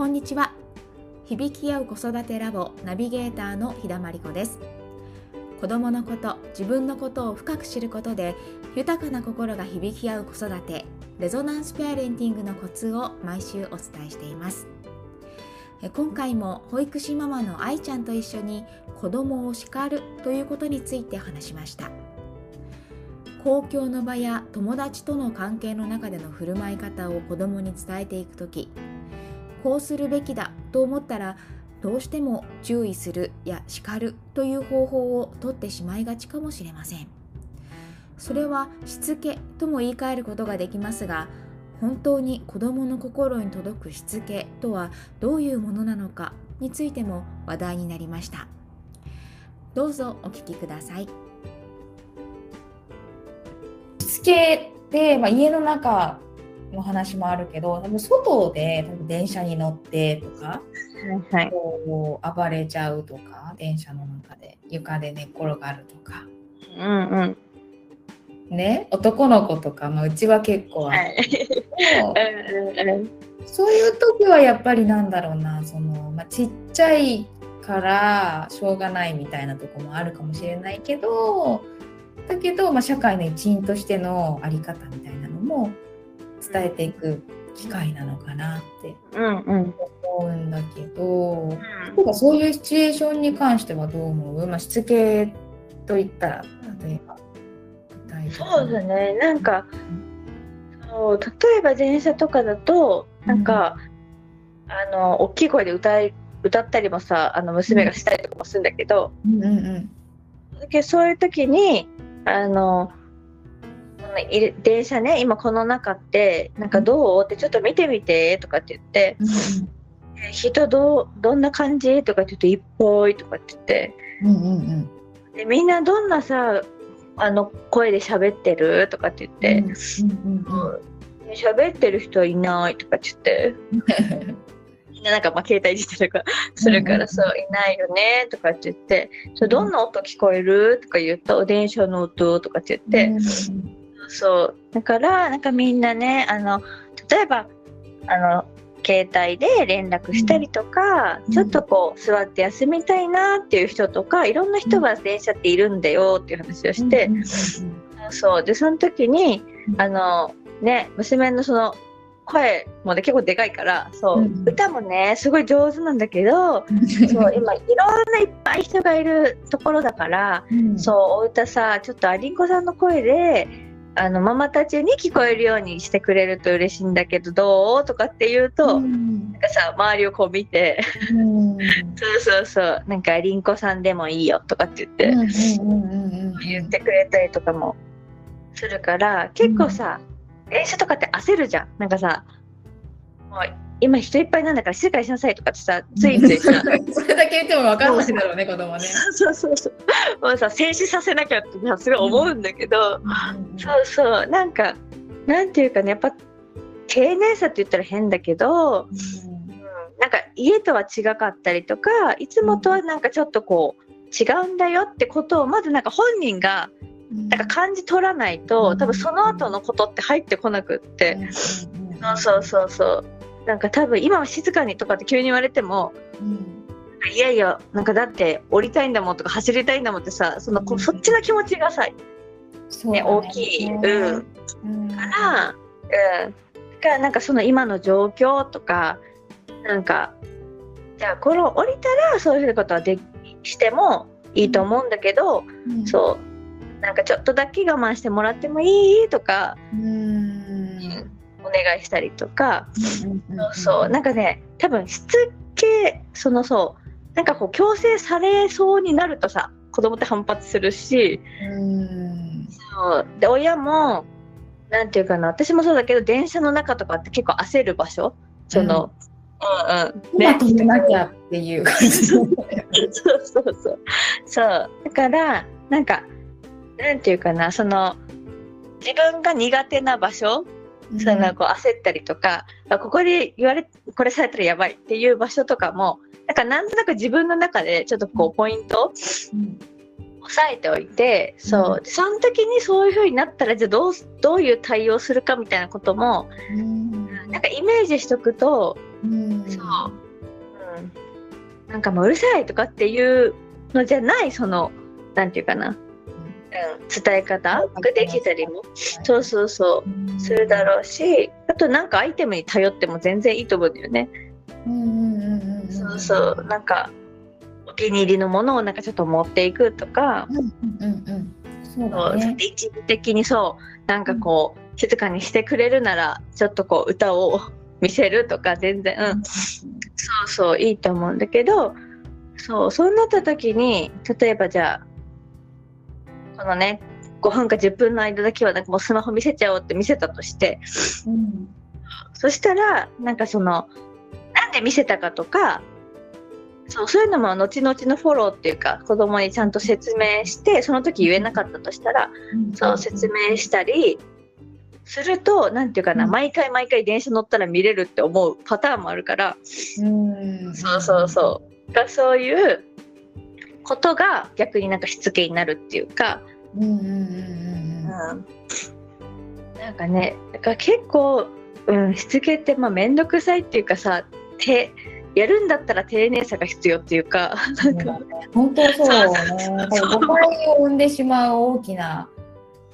こんにちは。響き合う子育てラボナビゲーターの日田真理子です。子供のこと自分のことを深く知ることで豊かな心が響き合う子育てレゾナンスペアレンティングのコツを毎週お伝えしています。今回も保育士ママの愛ちゃんと一緒に子供を叱るということについて話しました。公共の場や友達との関係の中での振る舞い方を子供に伝えていく時こうするべきだと思ったらどうしても注意するや叱るという方法をとってしまいがちかもしれません。それはしつけとも言い換えることができますが本当に子どもの心に届くしつけとはどういうものなのかについても話題になりました。どうぞお聞きください。しつけって、まあ、家の中の話もあるけど多分外で多分電車に乗ってとか、はい、こう暴れちゃうとか電車の中で床で寝っ転がるとか。うんうん。ね、男の子とか、まあ、うちは結構あはい、そう。いう時はやっぱりなんだろうなその、まあ、ちっちゃいからしょうがないみたいなとこもあるかもしれないけどだけど、まあ、社会の一員としての在り方みたいなのも伝えていく機会なのかなって。思うんだけど、うんうん、そういうシチュエーションに関してはどう思う、まあ、しつけといったら例えばそうだね。なんか、そう例えば電車とかだとなんか、うん、あの大きい声で歌い歌ったりもさあの娘がしたりとかもするんだけど、うん。うんうん、そういう時にあの電車ね今この中ってなんかどう？ってちょっと見てみてとかって言って、うん、人どどんな感じ？とかって言っていっぽいとかって言って、うんうんうん、でみんなどんなさあの声で喋ってる？とかって言って、うんうんうん喋ってる人いない？とかって言って みんななんかまあ携帯いじったりとかするから、そういないよね？とかって言ってそれどんな音聞こえる？とか言うと電車の音？とかって言って、そう。だからなんかみんなねあの例えばあの携帯で連絡したりとか、うん、ちょっとこう座って休みたいなっていう人とかいろんな人が電車っているんだよっていう話をして、うん、そう。でその時にあのね娘のその声もね結構でかいからそう、うん、歌もねすごい上手なんだけど、そう今いろんないっぱい人がいるところだから、そうお歌さちょっとありんこさんの声であのママたちに聞こえるようにしてくれると嬉しいんだけどどう？とかって言うと、うん、なんかさ周りをこう見て、うん、そうそうそう。なんかりんこさんでもいいよとかって言って、言ってくれたりとかもするから結構さ、電車とかって焦るじゃん。なんかさもう今人いっぱいなんだから静かにしなさいとかってさ ついついさそれだけ言っても分かんないだろうね子供ね。そうそうそう。もうさ静止させなきゃってすごい思うんだけど、うん、そうそう。なんかなんていうかねやっぱ丁寧さって言ったら変だけど、うん、なんか家とは違かったりとかいつもとはなんかちょっとこう違うんだよってことをまずなんか本人がなんか感じ取らないと、多分その後のことって入ってこなくって、そうそうそうそうなんか多分今は静かにとかって急に言われても、うん、いやいやなんかだって降りたいんだもんとか走りたいんだもんってさその、うん、そっちの気持ちがさ、ね、大きい、うん、うん、から、うん、だからなんかその今の状況とかなんかじゃあこの降りたらそういうことはでしてもいいと思うんだけど、そう。なんかちょっとだけ我慢してもらってもいい？とか。うんお願いしたりとか、そうそう。なんかね多分しつけそのそうなんかこう強制されそうになるとさ子供って反発するし、うん。そう。で親もなんていうかな私もそうだけど電車の中とかって結構焦る場所。その、うん、うんうん。ね、止めなきゃっていう感じ。そうそうそう。そう。だからなんかなんていうかなその自分が苦手な場所そのこう焦ったりとか、うん、ここで言われこれされたらやばいっていう場所とかもなんかなんとなく自分の中でちょっとこうポイント、うん、押さえておいて、そう、その時にそういう風になったらじゃあどうどういう対応するかみたいなことも、うん、なんかイメージしとくとうん、そう、うん、なんかもううるさいとかっていうのじゃないそのなんていうかな、うん、伝え方？ができたりも、そうそうそう。するだろうしあとなんかアイテムに頼っても全然いいと思うんだよね。そうそう。なんかお気に入りのものをなんかちょっと持っていくとか、うんうんうんそう一時的にそうなんかこう、静かにしてくれるならちょっとこう歌を見せるとか全然、うん、そうそういいと思うんだけどそうそうなった時に例えばじゃあこのね5分か10分の間だけはなんかもうスマホ見せちゃおうって見せたとして、うん、そしたらなんかそのなんで見せたかとかそうそういうのも後々のフォローっていうか子供にちゃんと説明してその時言えなかったとしたら、うん、そう説明したりすると何て言うかな、うん、毎回毎回電車乗ったら見れるって思うパターンもあるから、うん、そうそうそう。がそういうことが逆になんかしつけになるっていうか、なんかねだから結構、うん、しつけってまあ面倒くさいっていうかさ手やるんだったら丁寧さが必要っていうか、なんか本当そうね。誤解を生んでしまう大きな。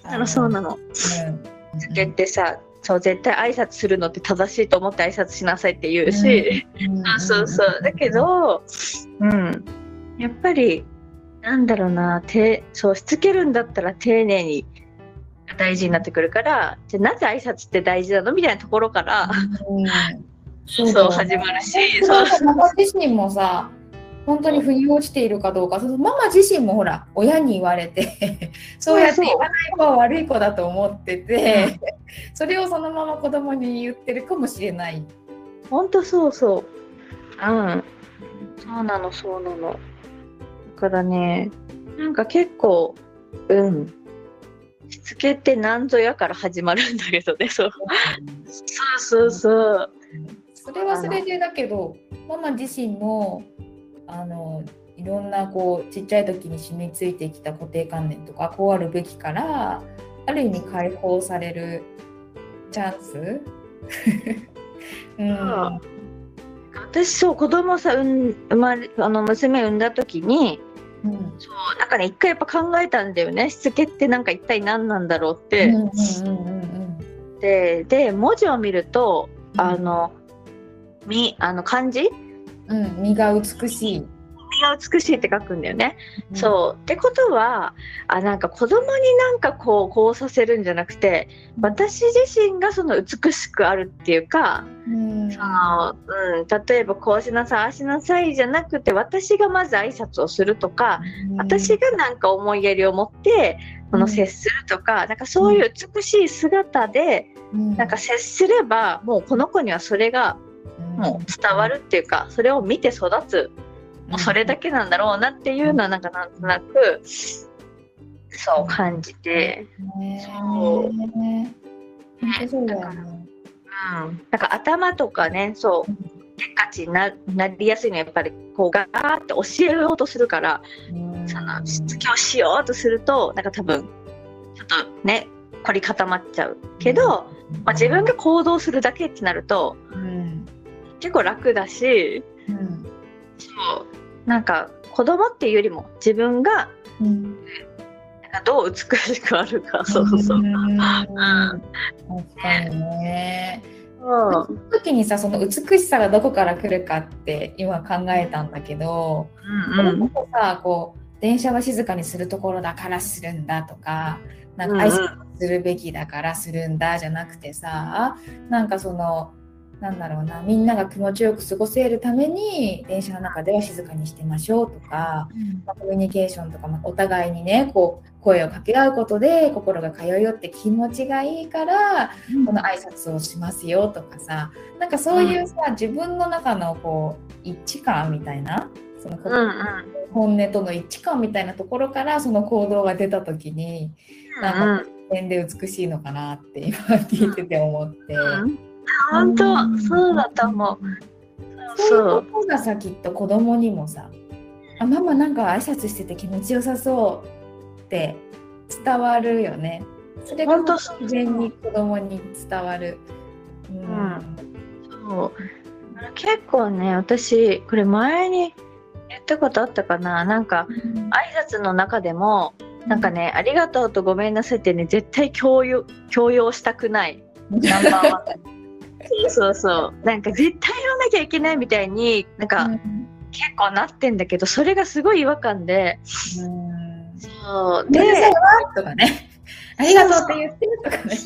あのそうなの。うん。つけてさそう絶対挨拶するのって正しいと思って挨拶しなさいって言うし、うん、そうそう。だけど、うん、やっぱりなんだろうなてそうしつけるんだったら丁寧に大事になってくるからじゃなぜ挨拶って大事なのみたいなところから、うん、そうそう始まるしそう自身もさ本当に腑に落ちているかどうか、そのママ自身もほら、親に言われて そうやって言わない子は悪い子だと思ってて、それをそのまま子供に言ってるかもしれない。本当そうそう。うん。そうなの、そうなの。だからね、なんか結構、うん。しつけって何ぞやから始まるんだけどね、そう。そうそうそう。それはそれでだけど、ママ自身のあのいろんなこうちっちゃい時に染みついてきた固定観念とかこうあるべきからある意味解放されるチャンス、うん、私そう子供さ産まれあの娘産んだ時に、うん、そうなんかね一回やっぱ考えたんだよねしつけってなんか一体何なんだろうって。でで文字を見ると、あのみあの漢字？うん、身が美しい。身が美しいって書くんだよね。うん、そう。ってことはあなんか子供になんかこうこうさせるんじゃなくて私自身がその美しくあるっていうか、うん、そのうん、例えばこうしなさいああしなさいじゃなくて私がまず挨拶をするとか、うん、私がなんか思いやりを持ってその接するとか、なんかそういう美しい姿で、なんか接すればもうこの子にはそれがもう伝わるっていうかそれを見て育つもうそれだけなんだろうなっていうのはなんかなんとなくそう感じて、そう。そうだよね。うん、なんか頭とかねそう結果値にななりやすいのはやっぱりこうガーって教えようとするから、そのしつけをしようとするとなんか多分ちょっとね凝り固まっちゃうけど、まあ、自分が行動するだけってなると、うん、結構楽だし、うん、そう。なんか子供っていうよりも自分が、うん、なんかどう美しくあるか、そうそう。うん、確かにね。その時にさその美しさがどこから来るかって今考えたんだけど、うんうん、こさこう電車は静かにするところだからするんだとかなんか挨拶するべきだからするんだじゃなくてさなんかそのなんだろうなみんなが気持ちよく過ごせるために電車の中では静かにしてましょうとか、うん、まあ、コミュニケーションとか、まあ、お互いにねこう声を掛け合うことで心が通いよって気持ちがいいから、うん、この挨拶をしますよとかさなんかそういうさ、うん、自分の中のこう一致感みたいなその、うんうん、本音との一致感みたいなところからその行動が出た時に、なんか点で美しいのかなって今聞いてて思って。本当そうだと思う。そういうことがさきっと子供にもさあママなんか挨拶してて気持ちよさそうって伝わるよね。それが自然に子供に伝わる。うん、うん、そう。結構ね私これ前に言ったことあったかな。なんか、挨拶の中でもなんかね、ありがとうとごめんなさいってね絶対強要強要したくない。ナンバーワン そうそうなんか絶対言わなきゃいけないみたいになんか、うん、結構なってんだけどそれがすごい違和感で、うん、そう。でとかね。ありがとうって言ってるとかね。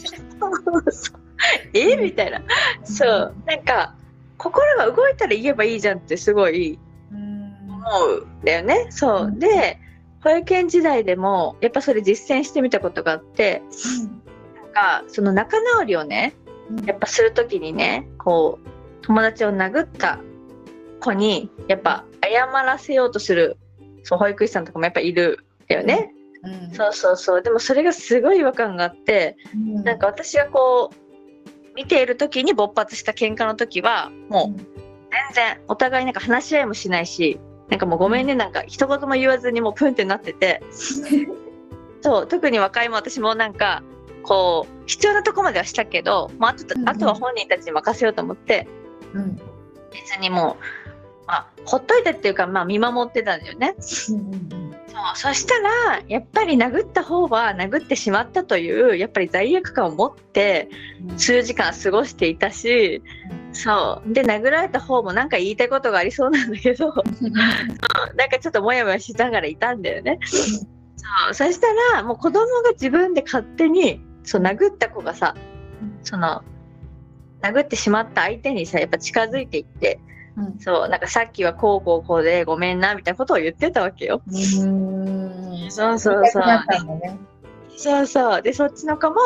え？みたいな。そう。なんか心が動いたら言えばいいじゃんってすごい思うんだよね。そう、で保育園時代でもやっぱそれ実践してみたことがあって、なんかその仲直りをねやっぱする時にねこう友達を殴った子にやっぱ謝らせようとするそう保育士さんとかもやっぱいるんだよね。うん、そうそうそう。でもそれがすごい違和感があって、うん、なんか私がこう見ている時に勃発した喧嘩の時はもう全然お互いなんか話し合いもしないしなんかもうごめんねなんか一言も言わずにもうプンってなってて。そう特に若いも私もなんかこう必要なとこまではしたけど、まあ、あとあとは本人たちに任せようと思って、うん、別にもう、まあ、ほっといてっていうか、まあ、見守ってたんだよね。うんそうそしたらやっぱり殴った方は殴ってしまったというやっぱり罪悪感を持って数時間過ごしていたし、そう。で殴られた方もなんか言いたいことがありそうなんだけど なんかちょっとモヤモヤしながらいたんだよね。そう。そしたらもう子供が自分で勝手にそう殴った子がさその殴ってしまった相手にさやっぱ近づいていってうん、そうなんかさっきはこうこうこうでごめんなみたいなことを言ってたわけよ。うん。そうそうそう。ね、そうそう。でそっちの子も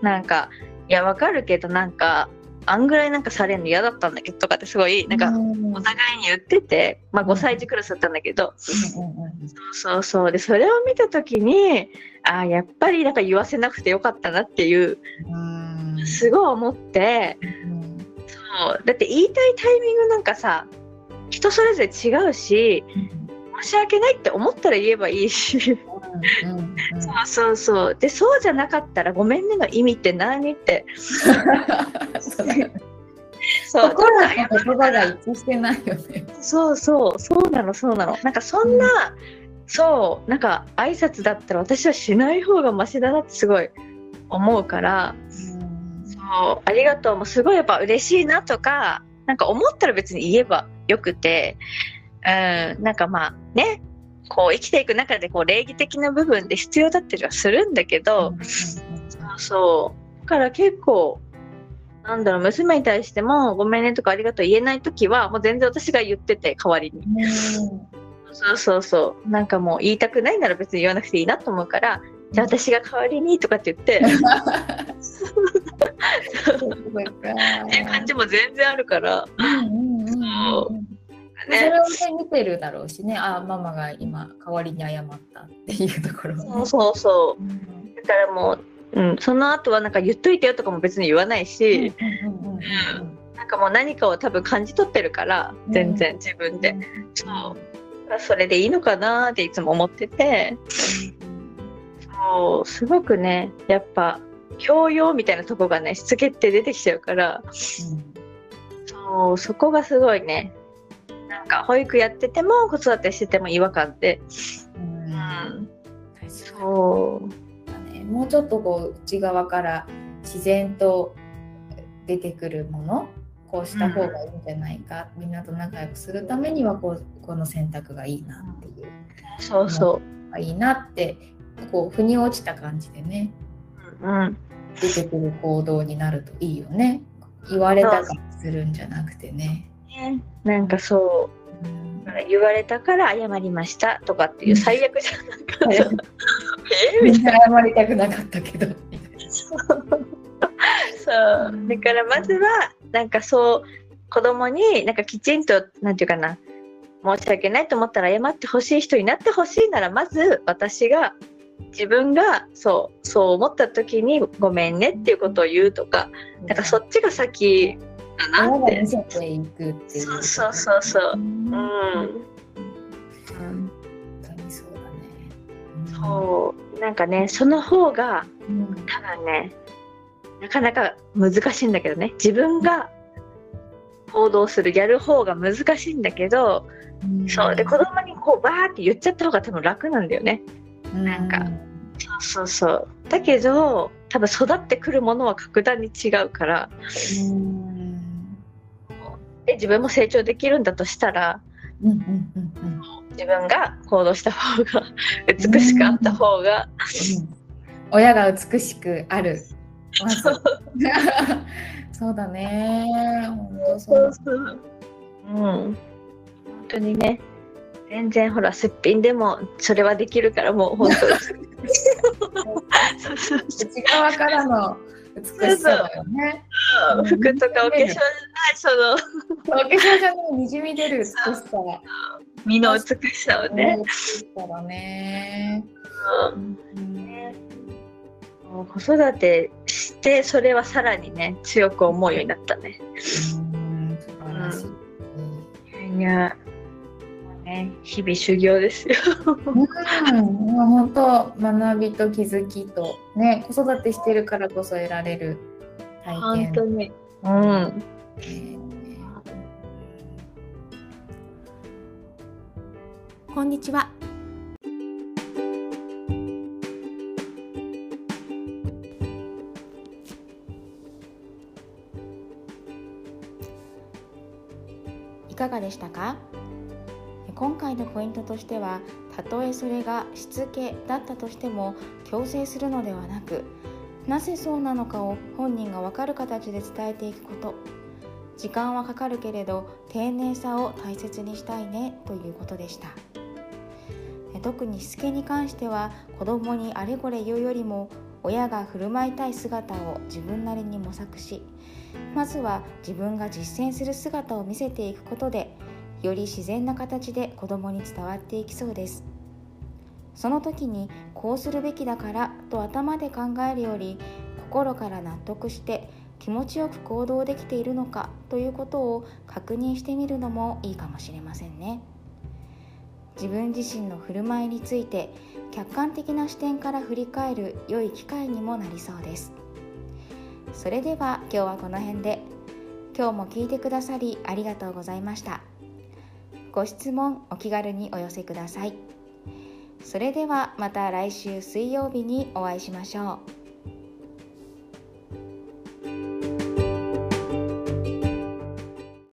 なんかいやわかるけどなんかあんぐらいなんかされるの嫌だったんだけどとかってすごいなんかお互いに言ってて、まあ、5歳児クラスだったんだけど、そうそうそう。でそれを見た時にあやっぱりなんか言わせなくてよかったなっていうすごい思って。そう。だって言いたいタイミングなんかさ人それぞれ違うし、申し訳ないって思ったら言えばいいし、うんうんうん、そうそうそう。でそうじゃなかったら「ごめんね」の意味って何って。そう。心の言葉が一致してないよね。そうそう。そうなのそうなの。なんかそんな、うん、そう。なんか挨拶だったら私はしない方がマシだなってすごい思うから、そう。ありがとう。もすごいやっぱ嬉しいなとかなんか思ったら別に言えばよくてうん。なんかまあねこう生きていく中でこう礼儀的な部分で必要だったりはするんだけど、そう。そうだから結構なんだろう娘に対しても「ごめんね」とか「ありがとう」言えない時はもう全然私が言ってて代わりに。そうそうそう。なんかもう言いたくないなら別に言わなくていいなと思うからじゃあ私が代わりにとかって言って。っていう感じも全然あるから。それを、見てるだろうしね。あママが今代わりに謝ったっていうところ、ね、そうそうそう、うん、だからもう、うん、その後はなんか言っといてよとかも別に言わないし、なんかもう何かを多分感じ取ってるから全然自分で、うん、そう。それでいいのかなっていつも思ってて、そうすごくねやっぱ教養みたいなとこがねしつけって出てきちゃうから、うん、そうそこがすごいねなんか保育やってても子育てしてても違和感って、うん、うん、そう、ね、もうちょっとこう内側から自然と出てくるものこうした方がいいんじゃないか、うん、みんなと仲良くするためにはこうこの選択がいいなっていう。そうそう。いいなってこう腑に落ちた感じでね、うん、出てくる行動になるといいよね。言われたからするんじゃなくてね。なんかそう、うん、言われたから謝りましたとかっていう最悪じゃなかった。えみんな。謝りたくなかったけど。そう。だからまずはなんかそう子供になんかきちんとなんていうかな申し訳ないと思ったら謝ってほしい人になってほしいならまず私が自分がそうそう思った時にごめんねっていうことを言うとかなんかそっちが先だなって。そうそうそうそう。うん。そうなんかねその方が、うん、多分ねなかなか難しいんだけどね。自分が行動するやる方が難しいんだけど、う。ん、そうで子供にこうバーって言っちゃった方が多分楽なんだよね。うん、なん。かそうそうそう。だけど多分育ってくるものは格段に違うから、うん、で自分も成長できるんだとしたら、うんうんうんうん、自分が行動した方が美しくあった方が、親が美しくある。ま、そうだね。本当そううん。本当にね。全然ほらすっぴんでもそれはできるからもう本当内側からの美しさだよね。服とかお化粧じゃないそのお化粧じゃないにじみ出る美しさ。身の美しさをね。美しさだね。子育てしてそれはさらにね強く思うようになったね。うん素晴らしい。いやね、日々修行ですよ。うん、本当学びと気づきとね子育てしてるからこそ得られる体験。本当に。うん。えーこんにちは。いかがでしたか？今回のポイントとしてはたとえそれがしつけだったとしても強制するのではなくなぜそうなのかを本人が分かる形で伝えていくこと。時間はかかるけれど丁寧さを大切にしたいねということでした。特にしつけに関しては子供にあれこれ言うよりも親が振る舞いたい姿を自分なりに模索しまずは自分が実践する姿を見せていくことでより自然な形で子供に伝わっていきそうです。その時にこうするべきだからと頭で考えるより心から納得して気持ちよく行動できているのかということを確認してみるのもいいかもしれませんね。自分自身の振る舞いについて客観的な視点から振り返る良い機会にもなりそうです。それでは今日はこの辺で。今日も聞いてくださりありがとうございました。ご質問お気軽にお寄せください。それではまた来週水曜日にお会いしましょう。